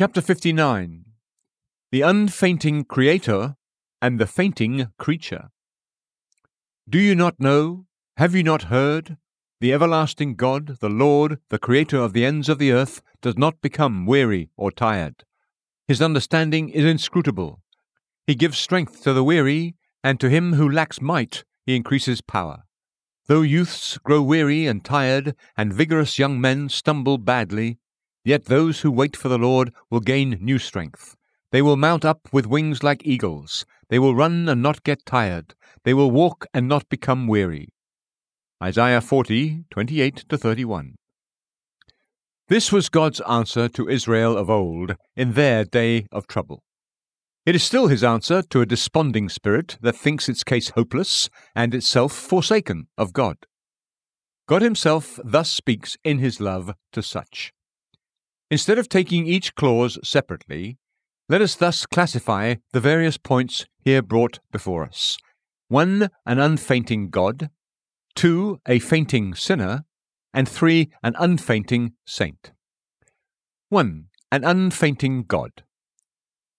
Chapter 59 The Unfainting Creator and the Fainting Creature. Do you not know? Have you not heard? The everlasting God, the Lord, the Creator of the ends of the earth, does not become weary or tired. His understanding is inscrutable. He gives strength to the weary, and to him who lacks might, he increases power. Though youths grow weary and tired, and vigorous young men stumble badly, yet those who wait for the Lord will gain new strength. They will mount up with wings like eagles. They will run and not get tired. They will walk and not become weary. Isaiah 40, 28 to 31. This was God's answer to Israel of old in their day of trouble. It is still his answer to a desponding spirit that thinks its case hopeless and itself forsaken of God. God himself thus speaks in his love to such. Instead of taking each clause separately, let us thus classify the various points here brought before us. 1. An unfainting God. 2. A fainting sinner. And 3. An unfainting saint. 1. An unfainting God.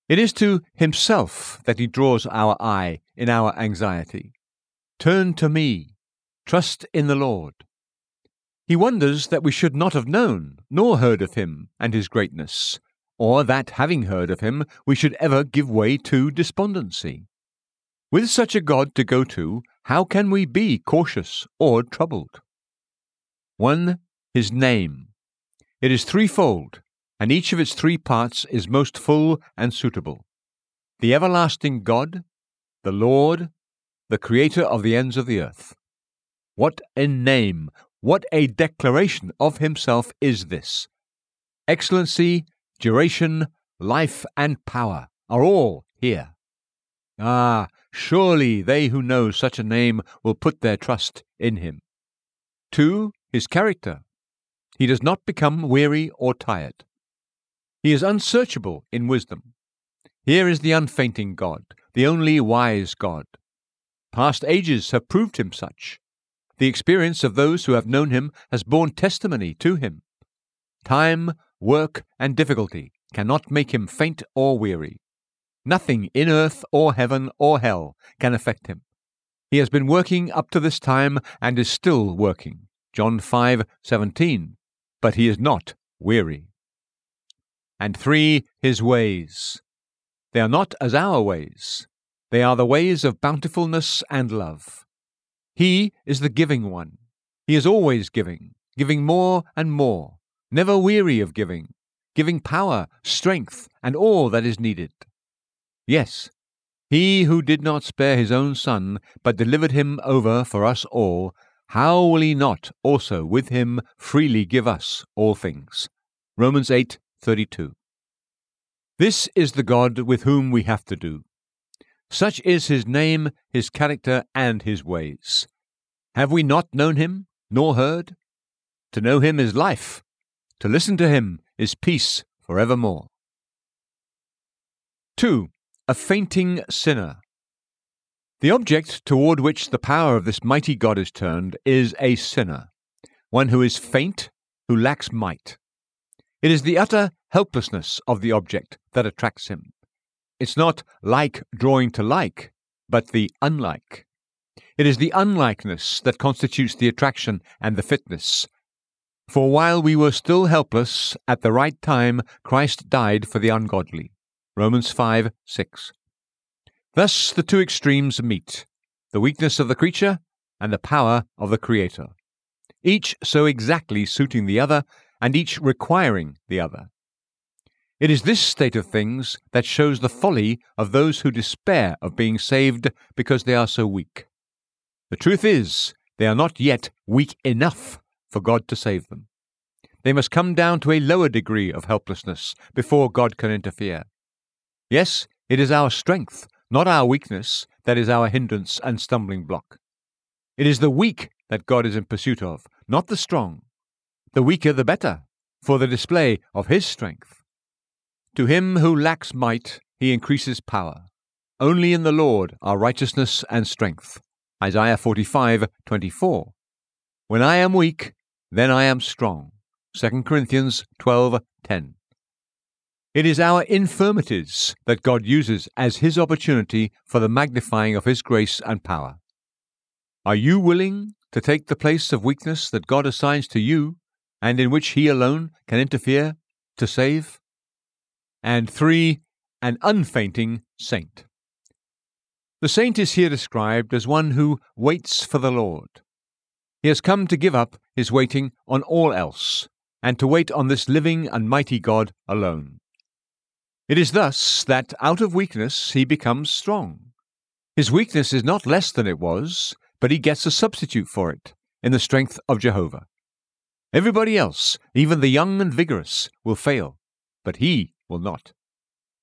It is to Himself that He draws our eye in our anxiety. Turn to me. Trust in the Lord. He wonders that we should not have known nor heard of Him and His greatness or that, having heard of him, we should ever give way to despondency. With such a God to go to, how can we be cautious or troubled? 1. His name. It is threefold, and each of its three parts is most full and suitable. The everlasting God, the Lord, the Creator of the ends of the earth. What a name, what a declaration of Himself is this! Excellency duration, life, and power are all here. Ah, surely they who know such a name will put their trust in him. 2. His character. He does not become weary or tired. He is unsearchable in wisdom. Here is the unfainting God, the only wise God. Past ages have proved him such. The experience of those who have known him has borne testimony to him. Time, work, and difficulty cannot make him faint or weary. Nothing in earth or heaven or hell can affect him. He has been working up to this time and is still working. John 5:17. But he is not weary. And 3 his ways. They are not as our ways. They are the ways of bountifulness and love. He is the giving one. He is always giving, giving more and more never weary of giving, giving power, strength, and all that is needed. Yes, he who did not spare his own Son, but delivered him over for us all, how will he not also with him freely give us all things? Romans 8:32. This is the God with whom we have to do. Such is his name, his character, and his ways. Have we not known him, nor heard? To know him is life, to listen to him is peace for evermore. 2. A fainting sinner. The object toward which the power of this mighty God is turned is a sinner, one who is faint, who lacks might. It is the utter helplessness of the object that attracts him. It's not like drawing to like, but the unlike. It is the unlikeness that constitutes the attraction and the fitness, for while we were still helpless, at the right time Christ died for the ungodly. Romans 5 6. Thus the two extremes meet the weakness of the creature and the power of the Creator, each so exactly suiting the other and each requiring the other. It is this state of things that shows the folly of those who despair of being saved because they are so weak. The truth is, they are not yet weak enough for God to save them. They must come down to a lower degree of helplessness before God can interfere. Yes, it is our strength, not our weakness, that is our hindrance and stumbling block. It is the weak that God is in pursuit of, not the strong. The weaker the better, for the display of His strength. To him who lacks might, He increases power. Only in the Lord are righteousness and strength. Isaiah 45:24. When I am weak, then I am strong. 2 Corinthians 12:10. It is our infirmities that God uses as His opportunity for the magnifying of His grace and power. Are you willing to take the place of weakness that God assigns to you and in which He alone can interfere to save? And three, an unfainting saint. The saint is here described as one who waits for the Lord. He has come to give up his waiting on all else, and to wait on this living and mighty God alone. It is thus that out of weakness he becomes strong. His weakness is not less than it was, but he gets a substitute for it in the strength of Jehovah. Everybody else, even the young and vigorous, will fail, but he will not.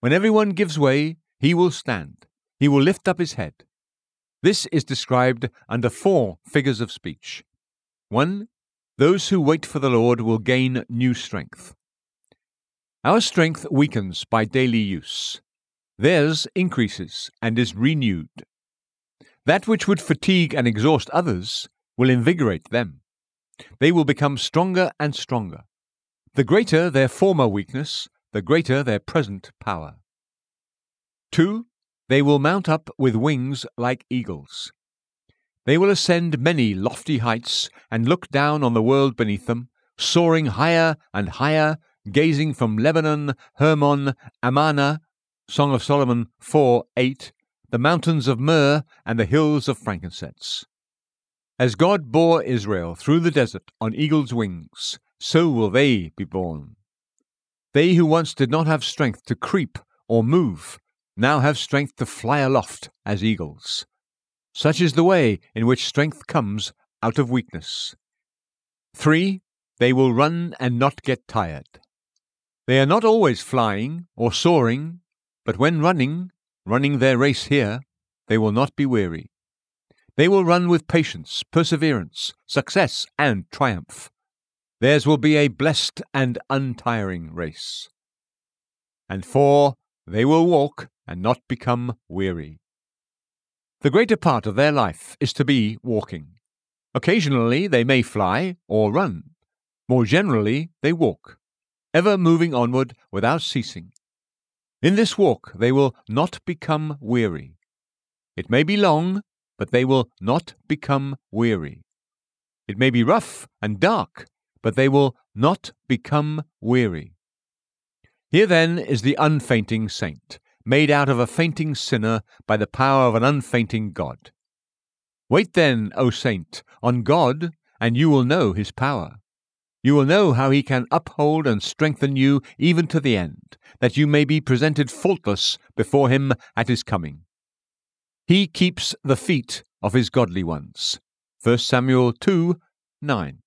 When everyone gives way, he will stand. He will lift up his head. This is described under four figures of speech. 1. Those who wait for the Lord will gain new strength. Our strength weakens by daily use. Theirs increases and is renewed. That which would fatigue and exhaust others will invigorate them. They will become stronger and stronger. The greater their former weakness, the greater their present power. 2. They will mount up with wings like eagles. They will ascend many lofty heights and look down on the world beneath them, soaring higher and higher, gazing from Lebanon, Hermon, Amana, Song of Solomon 4 8, the mountains of myrrh and the hills of frankincense. As God bore Israel through the desert on eagle's wings, so will they be borne. They who once did not have strength to creep or move now have strength to fly aloft as eagles. Such is the way in which strength comes out of weakness. 3. They will run and not get tired. They are not always flying or soaring, but when running, running their race here, they will not be weary. They will run with patience, perseverance, success, and triumph. Theirs will be a blessed and untiring race. And four, they will walk and not become weary. The greater part of their life is to be walking. Occasionally they may fly or run. More generally, they walk, ever moving onward without ceasing. In this walk they will not become weary. It may be long, but they will not become weary. It may be rough and dark, but they will not become weary. Here then is the unfainting saint, made out of a fainting sinner by the power of an unfainting God. Wait then, O saint, on God, and you will know his power. You will know how he can uphold and strengthen you even to the end, that you may be presented faultless before him at his coming. He keeps the feet of his godly ones. 1 Samuel 2 9.